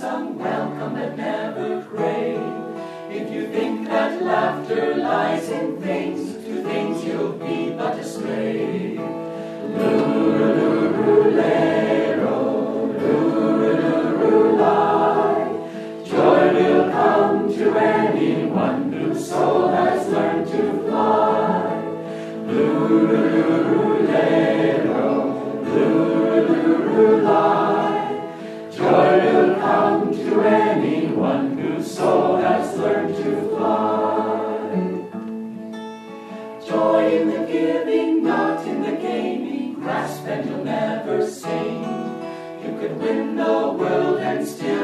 sung, welcome but never crave. If you think that laughter lies in things, to things you'll be but a slave. Lulu-lulu-lero. Joy will come to anyone Win the world and still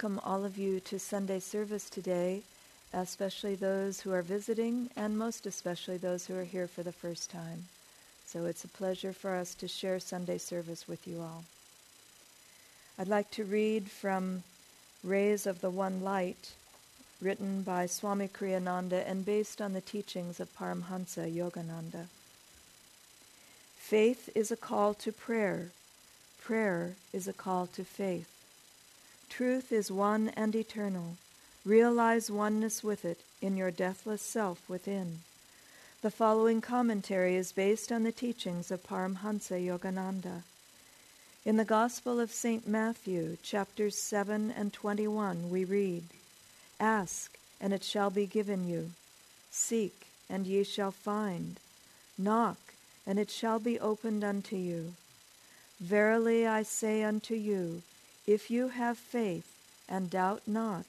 welcome all of you to Sunday service today, especially those who are visiting, and most especially those who are here for the first time. So it's a pleasure for us to share Sunday service with you all. I'd like to read from Rays of the One Light, written by Swami Kriyananda and based on the teachings of Paramhansa Yogananda. Faith is a call to prayer. Prayer is a call to faith. Truth is one and eternal. Realize oneness with it in your deathless self within. The following commentary is based on the teachings of Paramhansa Yogananda. In the Gospel of St. Matthew, chapters 7 and 21, we read, Ask, and it shall be given you. Seek, and ye shall find. Knock, and it shall be opened unto you. Verily I say unto you, if you have faith, and doubt not,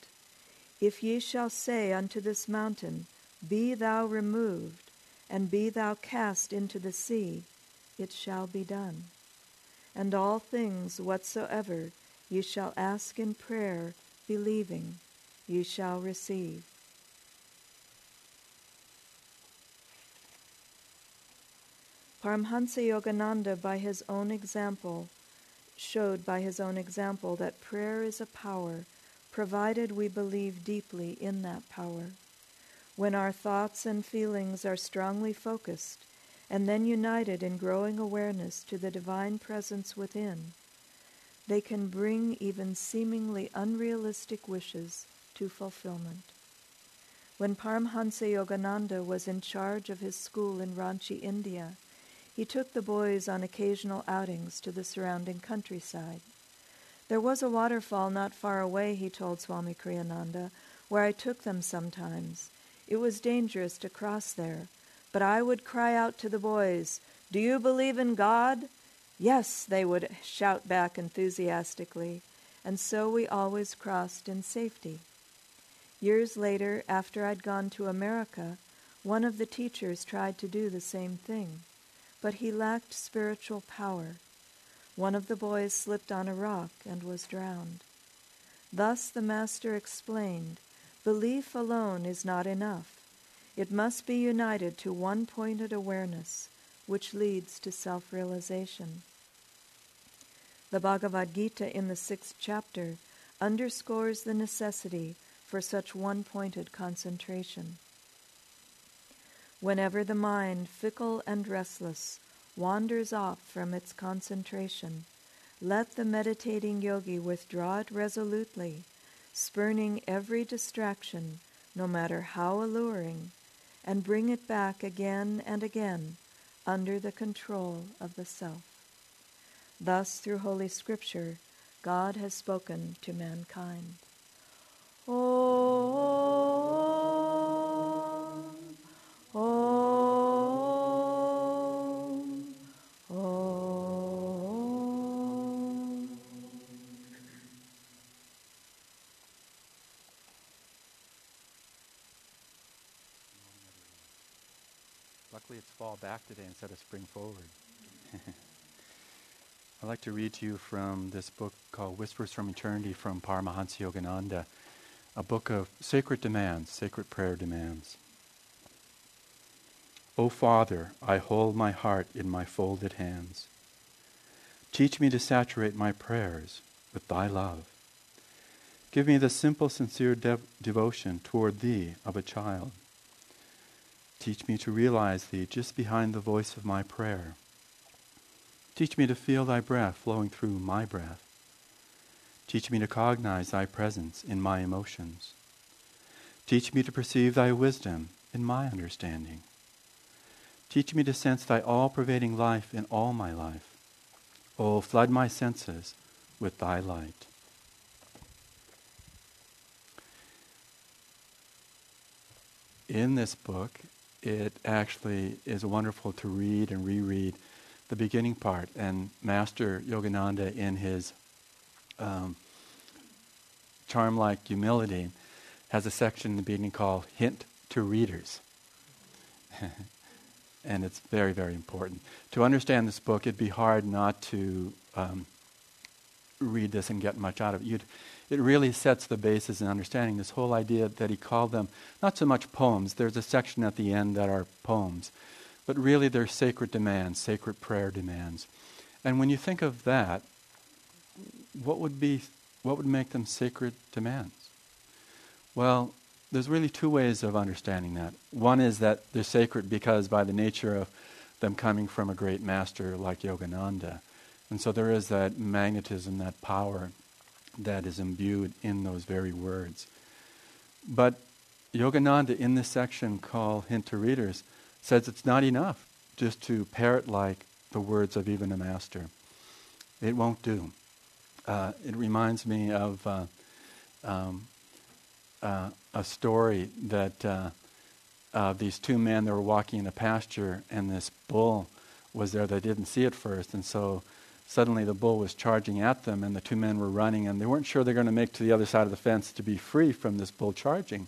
if ye shall say unto this mountain, Be thou removed, and be thou cast into the sea, it shall be done. And all things whatsoever ye shall ask in prayer, believing, ye shall receive. Paramhansa Yogananda, by his own example, showed by his own example that prayer is a power, provided we believe deeply in that power. When our thoughts and feelings are strongly focused, and then united in growing awareness to the divine presence within, they can bring even seemingly unrealistic wishes to fulfillment. When Paramhansa Yogananda was in charge of his school in Ranchi, India, he took the boys on occasional outings to the surrounding countryside. There was a waterfall not far away, he told Swami Kriyananda, where I took them sometimes. It was dangerous to cross there, but I would cry out to the boys, Do you believe in God? Yes, they would shout back enthusiastically, and so we always crossed in safety. Years later, after I'd gone to America, one of the teachers tried to do the same thing. but he lacked spiritual power. One of the boys slipped on a rock and was drowned. Thus the Master explained belief alone is not enough. It must be united to one pointed awareness, which leads to self realization. The Bhagavad Gita in the sixth chapter underscores the necessity for such one pointed concentration. Whenever the mind, fickle and restless, wanders off from its concentration, let the meditating yogi withdraw it resolutely, spurning every distraction, no matter how alluring, and bring it back again and again under the control of the self. Thus, through Holy Scripture, God has spoken to mankind. Oh, It's fall back today instead of spring forward. I'd like to read to you from this book called Whispers from Eternity from Paramahansa Yogananda, a book of sacred demands, sacred prayer demands. O Father, I hold my heart in my folded hands. Teach me to saturate my prayers with Thy love. Give me the simple, sincere devotion toward Thee of a child. Teach me to realize Thee just behind the voice of my prayer. Teach me to feel Thy breath flowing through my breath. Teach me to cognize Thy presence in my emotions. Teach me to perceive Thy wisdom in my understanding. Teach me to sense Thy all pervading life in all my life. Oh, flood my senses with Thy light. In this book, it actually is wonderful to read and reread the beginning part. And Master Yogananda, in his um, charm like humility, has a section in the beginning called Hint to Readers. and it's very, very important. To understand this book, it'd be hard not to um, read this and get much out of it. You'd, it really sets the basis in understanding this whole idea that he called them not so much poems, there's a section at the end that are poems, but really they're sacred demands, sacred prayer demands. And when you think of that, what would be what would make them sacred demands? Well, there's really two ways of understanding that. One is that they're sacred because by the nature of them coming from a great master like Yogananda. And so there is that magnetism, that power that is imbued in those very words. But Yogananda, in this section called Hint to Readers, says it's not enough just to parrot like the words of even a master. It won't do. Uh, it reminds me of uh, um, uh, a story that uh, these two men that were walking in a pasture, and this bull was there. They didn't see it first, and so suddenly the bull was charging at them, and the two men were running, and they weren't sure they're going to make to the other side of the fence to be free from this bull charging.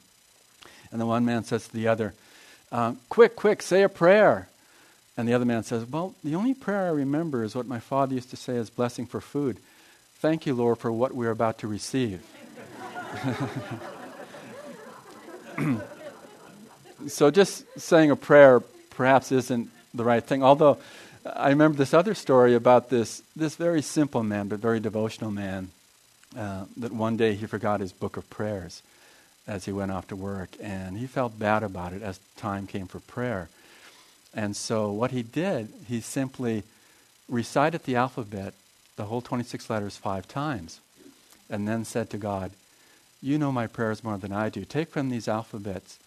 And the one man says to the other, uh, Quick, quick, say a prayer. And the other man says, Well, the only prayer I remember is what my father used to say as blessing for food. Thank you, Lord, for what we're about to receive. so just saying a prayer perhaps isn't the right thing, although I remember this other story about this, this very simple man, but very devotional man, uh, that one day he forgot his book of prayers as he went off to work, and he felt bad about it as time came for prayer. And so what he did, he simply recited the alphabet, the whole 26 letters, five times, and then said to God, You know my prayers more than I do. Take from these alphabets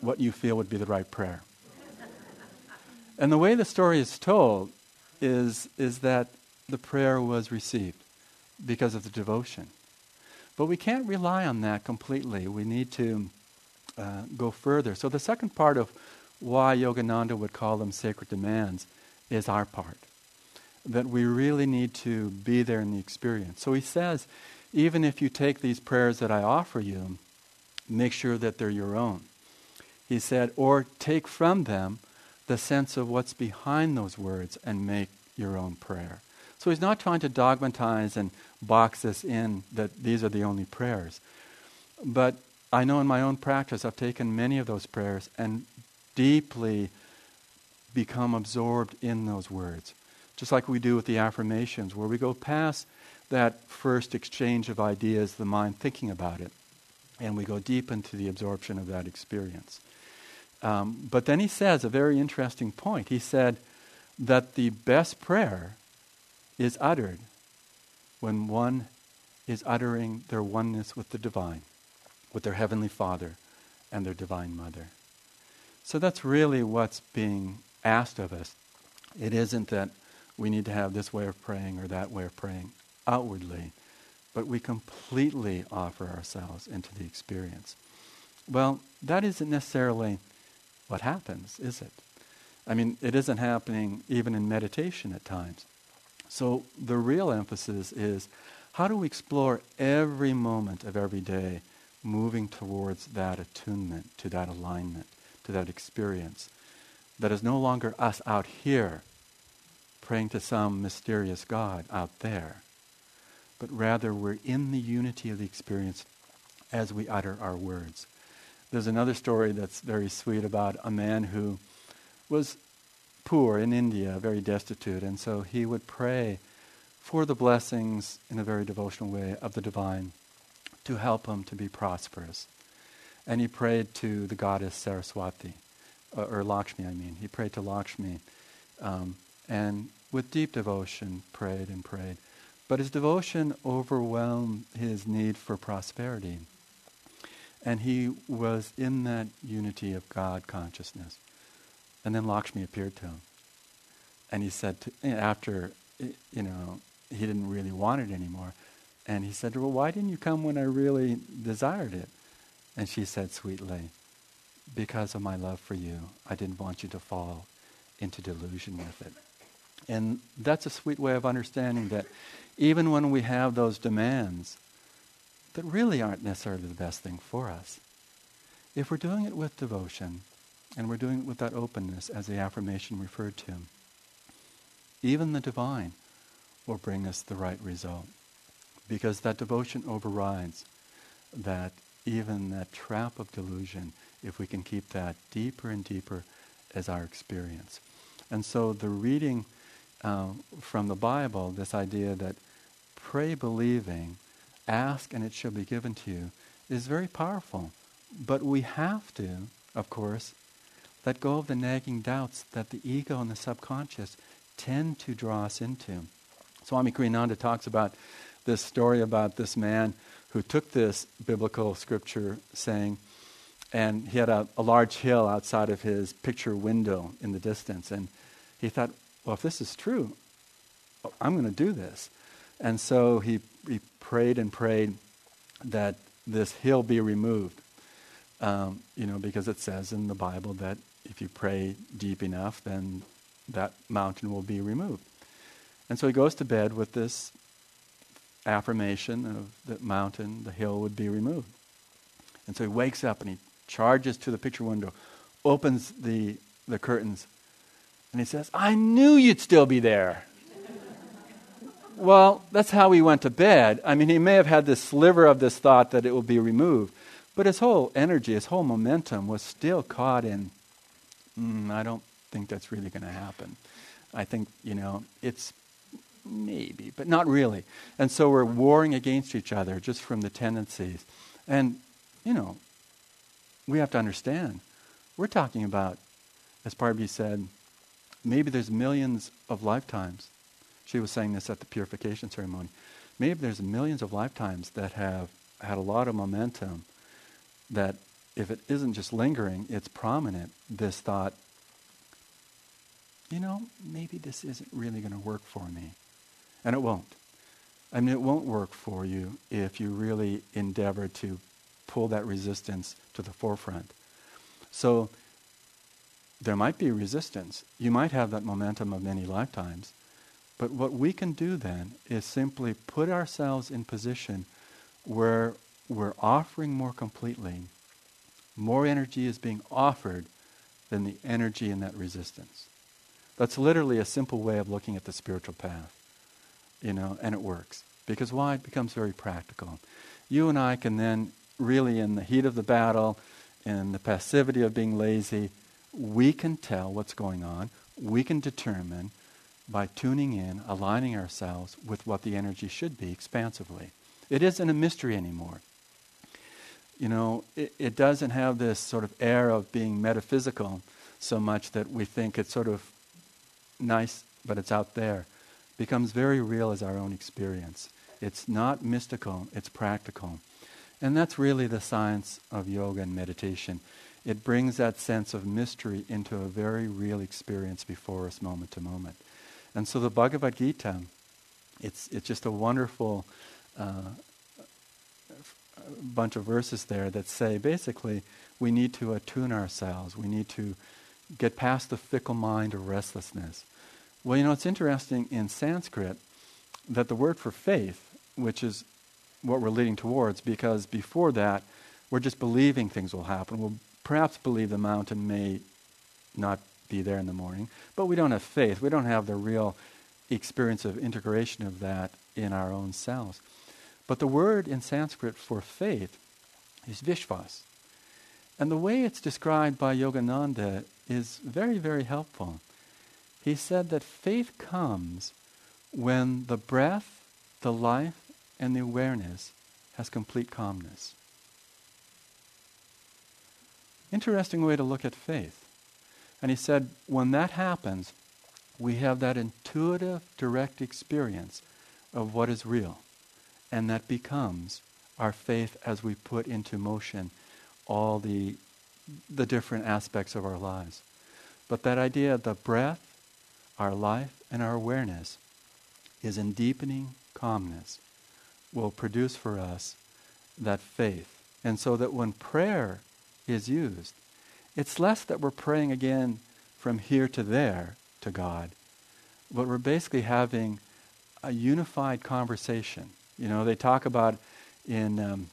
what you feel would be the right prayer. And the way the story is told is, is that the prayer was received because of the devotion. But we can't rely on that completely. We need to uh, go further. So, the second part of why Yogananda would call them sacred demands is our part. That we really need to be there in the experience. So, he says, even if you take these prayers that I offer you, make sure that they're your own. He said, or take from them the sense of what's behind those words and make your own prayer. So he's not trying to dogmatize and box us in that these are the only prayers. But I know in my own practice, I've taken many of those prayers and deeply become absorbed in those words. Just like we do with the affirmations, where we go past that first exchange of ideas, the mind thinking about it, and we go deep into the absorption of that experience. Um, but then he says a very interesting point. He said that the best prayer is uttered when one is uttering their oneness with the divine, with their heavenly Father and their divine mother. So that's really what's being asked of us. It isn't that we need to have this way of praying or that way of praying outwardly, but we completely offer ourselves into the experience. Well, that isn't necessarily what happens, is it? I mean, it isn't happening even in meditation at times. So the real emphasis is how do we explore every moment of every day moving towards that attunement, to that alignment, to that experience that is no longer us out here praying to some mysterious God out there, but rather we're in the unity of the experience as we utter our words. There's another story that's very sweet about a man who was poor in India, very destitute, and so he would pray for the blessings in a very devotional way of the divine to help him to be prosperous. And he prayed to the goddess Saraswati, uh, or Lakshmi, I mean. He prayed to Lakshmi, um, and with deep devotion prayed and prayed. But his devotion overwhelmed his need for prosperity. And he was in that unity of God consciousness. And then Lakshmi appeared to him. And he said, to, after, you know, he didn't really want it anymore. And he said, Well, why didn't you come when I really desired it? And she said sweetly, Because of my love for you, I didn't want you to fall into delusion with it. And that's a sweet way of understanding that even when we have those demands that really aren't necessarily the best thing for us, if we're doing it with devotion and we're doing it with that openness, as the affirmation referred to, even the divine will bring us the right result. Because that devotion overrides that even that trap of delusion if we can keep that deeper and deeper as our experience. And so the reading uh, from the Bible, this idea that pray believing, ask and it shall be given to you, is very powerful. But we have to, of course, let go of the nagging doubts that the ego and the subconscious tend to draw us into. Swami Kriyananda talks about this story about this man who took this biblical scripture saying, and he had a, a, large hill outside of his picture window in the distance. And he thought, well, if this is true, I'm going to do this. And so he, he prayed and prayed that this hill be removed. Um, you know, because it says in the Bible that if you pray deep enough, then that mountain will be removed. And so he goes to bed with this affirmation of the mountain, the hill would be removed. And so he wakes up and he charges to the picture window, opens the, the curtains, and he says, I knew you'd still be there. Well, that's how he went to bed. I mean, he may have had this sliver of this thought that it will be removed, but his whole energy, his whole momentum was still caught in, mm, I don't think that's really going to happen. I think, you know, it's maybe, but not really. And so we're warring against each other just from the tendencies. And, you know, we have to understand we're talking about, as Parvi said, maybe there's millions of lifetimes. She was saying this at the purification ceremony. Maybe there's millions of lifetimes that have had a lot of momentum that if it isn't just lingering, it's prominent, this thought, you know, maybe this isn't really going to work for me. And it won't. I mean, it won't work for you if you really endeavor to pull that resistance to the forefront. So there might be resistance. You might have that momentum of many lifetimes. But what we can do then is simply put ourselves in position where we're offering more completely. More energy is being offered than the energy in that resistance. That's literally a simple way of looking at the spiritual path. You know, and it works. Because why? It becomes very practical. You and I can then really in the heat of the battle, in the passivity of being lazy, we can tell what's going on. We can determine by tuning in, aligning ourselves with what the energy should be expansively. It isn't a mystery anymore. You know, it, it doesn't have this sort of air of being metaphysical so much that we think it's sort of nice, but it's out there. Becomes very real as our own experience. It's not mystical, it's practical. And that's really the science of yoga and meditation. It brings that sense of mystery into a very real experience before us moment to moment. And so the Bhagavad Gita, it's, it's just a wonderful uh, bunch of verses there that say basically we need to attune ourselves. We need to get past the fickle mind of restlessness. Well, you know, it's interesting in Sanskrit that the word for faith, which is what we're leading towards because before that, we're just believing things will happen. We'll perhaps believe the mountain may not be there in the morning, but we don't have faith. We don't have the real experience of integration of that in our own selves. But the word in Sanskrit for faith is vishwas. And the way it's described by Yogananda is very, very helpful. He said that faith comes when the breath, the life, and the awareness has complete calmness. Interesting way to look at faith. And he said, when that happens, we have that intuitive, direct experience of what is real. And that becomes our faith as we put into motion all the, the different aspects of our lives. But that idea of the breath, our life, and our awareness is in deepening calmness will produce for us that faith. And so that when prayer is used, it's less that we're praying again from here to there to God, but we're basically having a unified conversation. You know, they talk about in, um,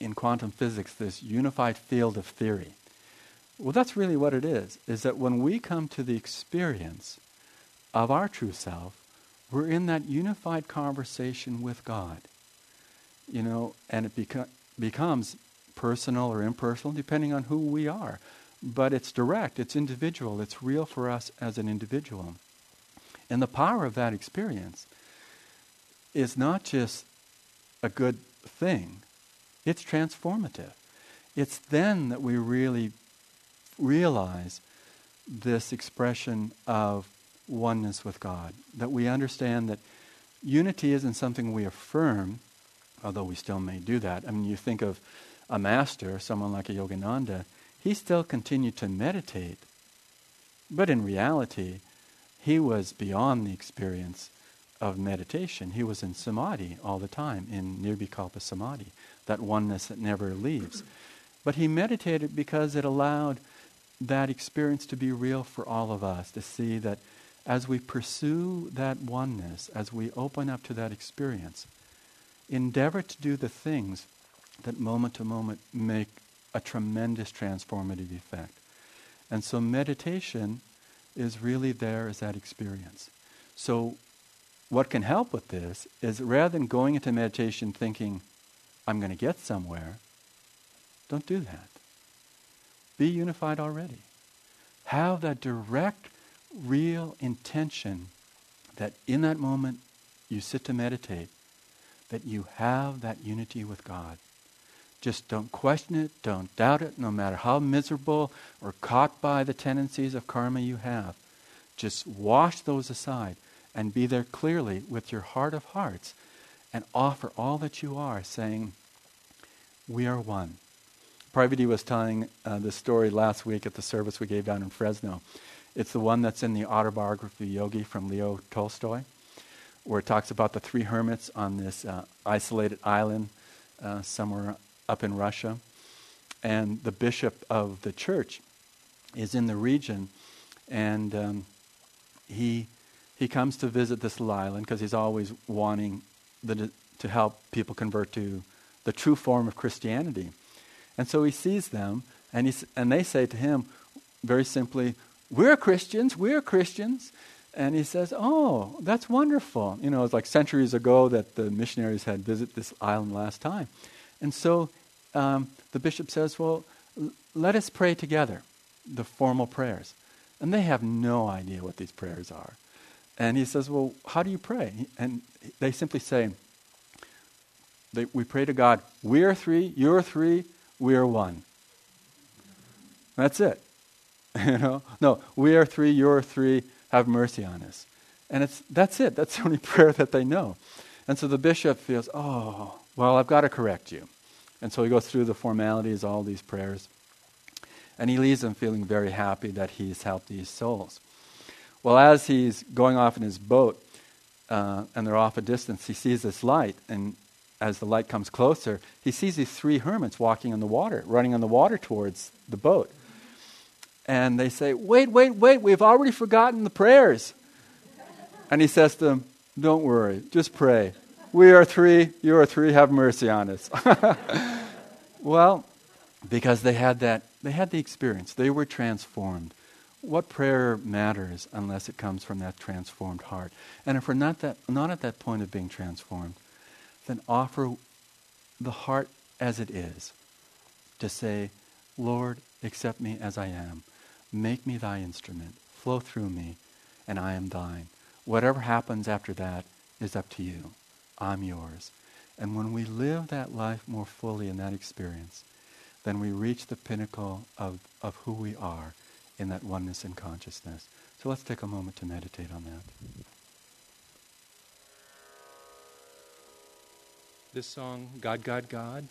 in quantum physics this unified field of theory. Well, that's really what it is, is that when we come to the experience of our true self, we're in that unified conversation with God. You know, and it beco- becomes personal or impersonal depending on who we are. But it's direct, it's individual, it's real for us as an individual. And the power of that experience is not just a good thing, it's transformative. It's then that we really realize this expression of oneness with God. That we understand that unity isn't something we affirm, although we still may do that. I mean, you think of a master, someone like a Yogananda, he still continued to meditate. But in reality, he was beyond the experience of meditation. He was in samadhi all the time, in nirvikalpa samadhi, that oneness that never leaves. But he meditated because it allowed that experience to be real for all of us, to see that as we pursue that oneness, as we open up to that experience, endeavor to do the things that moment to moment make a tremendous transformative effect. And so meditation is really there as that experience. So what can help with this is rather than going into meditation thinking, I'm going to get somewhere, don't do that. Be unified already. Have that direct real intention that in that moment you sit to meditate, that you have that unity with God. Just don't question it, don't doubt it, no matter how miserable or caught by the tendencies of karma you have. Just wash those aside and be there clearly with your heart of hearts and offer all that you are, saying, We are one. Parvati was telling uh, this story last week at the service we gave down in Fresno. It's the one that's in the autobiography of Yogi from Leo Tolstoy, where it talks about the three hermits on this uh, isolated island uh, somewhere up in Russia. And the bishop of the church is in the region, and um, he, he comes to visit this little island because he's always wanting the, to help people convert to the true form of Christianity. And so he sees them, and, he's, and they say to him, very simply, We're Christians, we're Christians. And he says, Oh, that's wonderful. You know, it's like centuries ago that the missionaries had visited this island last time. And so um, the bishop says, Well, l- let us pray together, the formal prayers. And they have no idea what these prayers are. And he says, Well, how do you pray? And they simply say, they, We pray to God, we are three, you're three, we are one. That's it. you know? No, we are three, you're three, have mercy on us. And it's, that's it. That's the only prayer that they know. And so the bishop feels, oh, well, I've got to correct you. And so he goes through the formalities, all these prayers. And he leaves them feeling very happy that he's helped these souls. Well, as he's going off in his boat, uh, and they're off a distance, he sees this light. And as the light comes closer, he sees these three hermits walking on the water, running on the water towards the boat. And they say, Wait, wait, wait, we've already forgotten the prayers. And he says to them, Don't worry, just pray. We are three, you are three, have mercy on us. well, because they had that, they had the experience, they were transformed. What prayer matters unless it comes from that transformed heart? And if we're not, that, not at that point of being transformed, then offer the heart as it is to say, Lord, accept me as I am. Make me thy instrument. Flow through me, and I am thine. Whatever happens after that is up to you. I'm yours. And when we live that life more fully in that experience, then we reach the pinnacle of, of who we are in that oneness and consciousness. So let's take a moment to meditate on that. This song, God, God, God,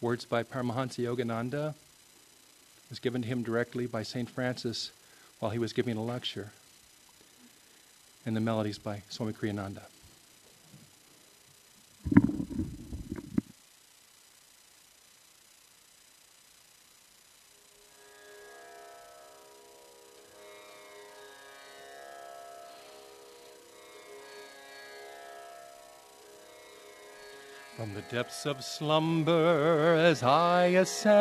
words by Paramahansa Yogananda, was given to him directly by St. Francis while he was giving a lecture, and the melodies by Swami Kriyananda. From the depths of slumber as I ascend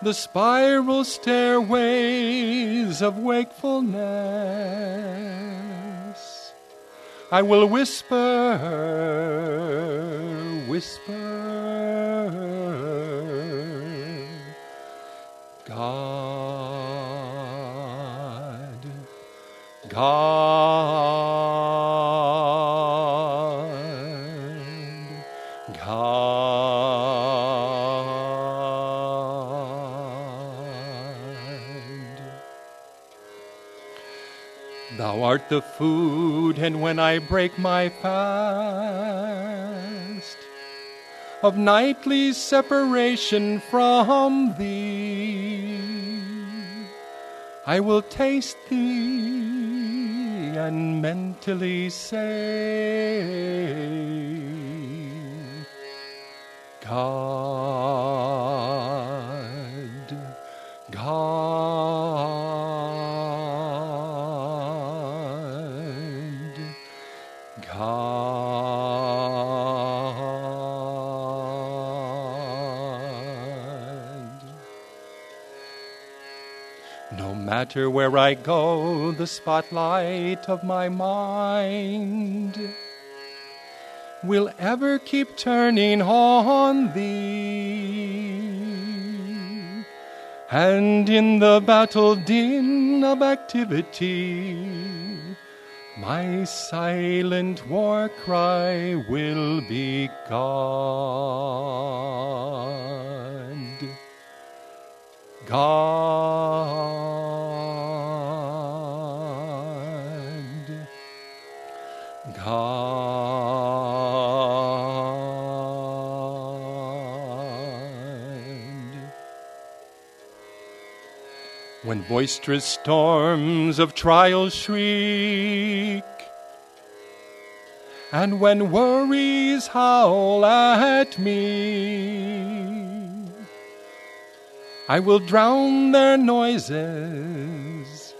the spiral stairways of wakefulness, I will whisper, whisper, God, God, art the food, and when I break my fast of nightly separation from thee, I will taste thee and mentally say, God, matter where I go, the spotlight of my mind will ever keep turning on thee. And in the battle din of activity, my silent war cry will be God. God. Boisterous storms of trial shriek, and when worries howl at me, I will drown their noises,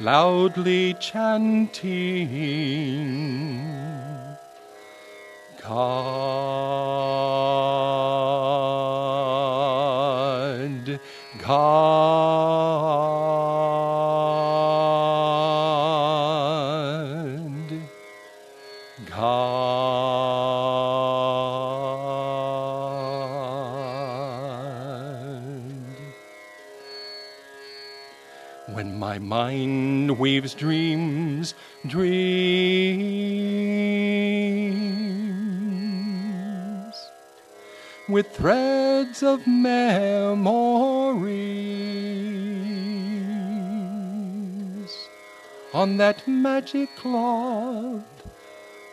loudly chanting, God, God, God. When my mind weaves dreams, that magic cloth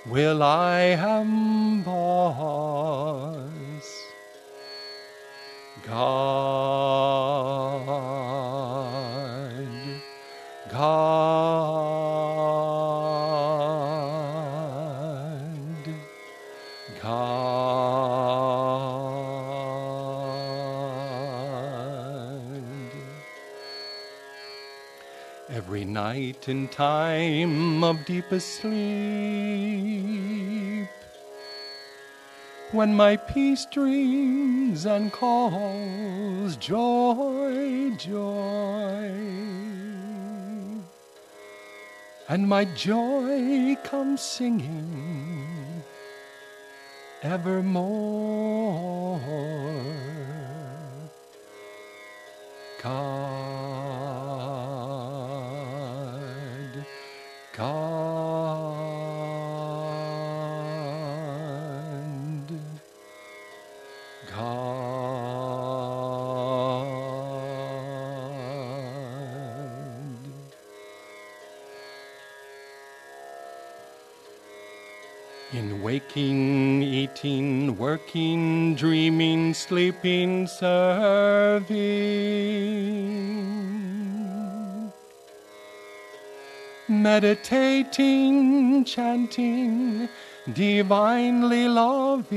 will I emboss God, God, God. Every night in time of deepest sleep, when my peace dreams and calls joy, joy, and my joy comes singing evermore. God, In waking, eating, working, dreaming, sleeping, serving, meditating, chanting, divinely loving.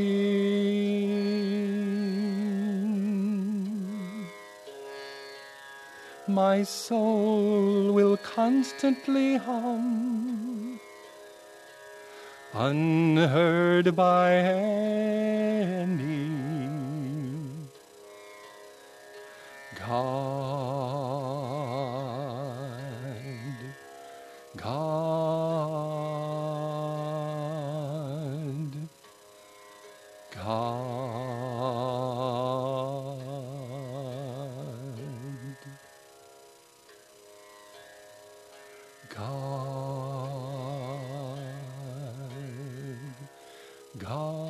My soul will constantly hum unheard by any. God, God.